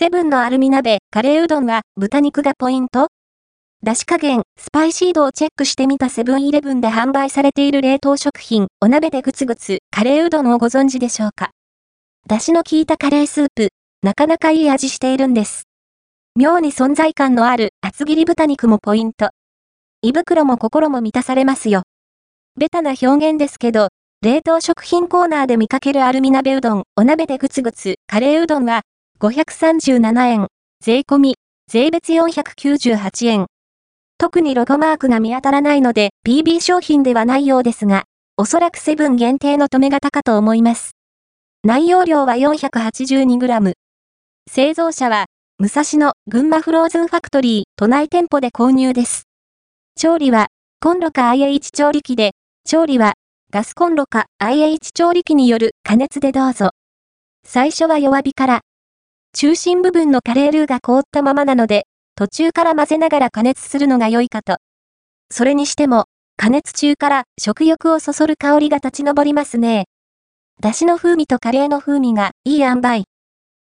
セブンのアルミ鍋、カレーうどんは豚肉がポイント？出し加減、スパイシー度をチェックしてみたセブンイレブンで販売されている冷凍食品、お鍋でグツグツ、カレーうどんをご存知でしょうか？出汁の効いたカレースープ、なかなかいい味しているんです。妙に存在感のある厚切り豚肉もポイント。胃袋も心も満たされますよ。ベタな表現ですけど、冷凍食品コーナーで見かけるアルミ鍋うどん、お鍋でグツグツ、カレーうどんは、537円、税込み、税別498円。特にロゴマークが見当たらないので PB 商品ではないようですが、おそらくセブン限定の止め型かと思います。内容量は 482g。製造者は、武蔵野群馬フローズンファクトリー都内店舗で購入です。調理は、コンロか IH 調理器で、調理は、ガスコンロか IH 調理器による加熱でどうぞ。最初は弱火から、中心部分のカレールーが凍ったままなので、途中から混ぜながら加熱するのが良いかと。それにしても、加熱中から食欲をそそる香りが立ち上りますね。出汁の風味とカレーの風味がいい塩梅。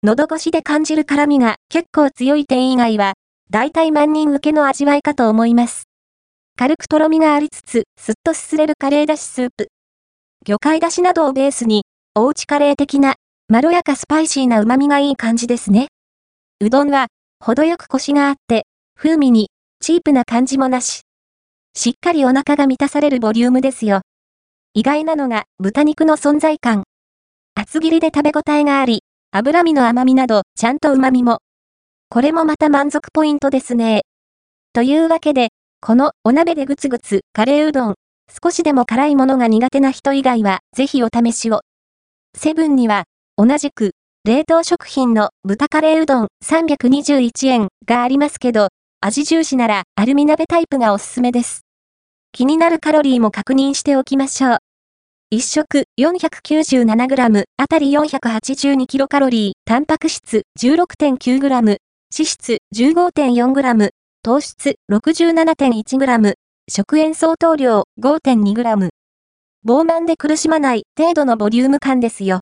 喉越しで感じる辛みが結構強い点以外は、大体万人受けの味わいかと思います。軽くとろみがありつつ、すっとすすれるカレーだしスープ。魚介だしなどをベースに、おうちカレー的なまろやかスパイシーな旨味がいい感じですね。うどんは、程よくコシがあって、風味に、チープな感じもなし。しっかりお腹が満たされるボリュームですよ。意外なのが、豚肉の存在感。厚切りで食べ応えがあり、脂身の甘みなど、ちゃんと旨味も。これもまた満足ポイントですね。というわけで、このお鍋でグツグツカレーうどん、少しでも辛いものが苦手な人以外は、ぜひお試しを。セブンには、同じく、冷凍食品の豚カレーうどん321円がありますけど、味重視ならアルミ鍋タイプがおすすめです。気になるカロリーも確認しておきましょう。1食 497g あたり 482kcal、タンパク質 16.9g、脂質 15.4g、糖質 67.1g、食塩相当量 5.2g。膨満で苦しまない程度のボリューム感ですよ。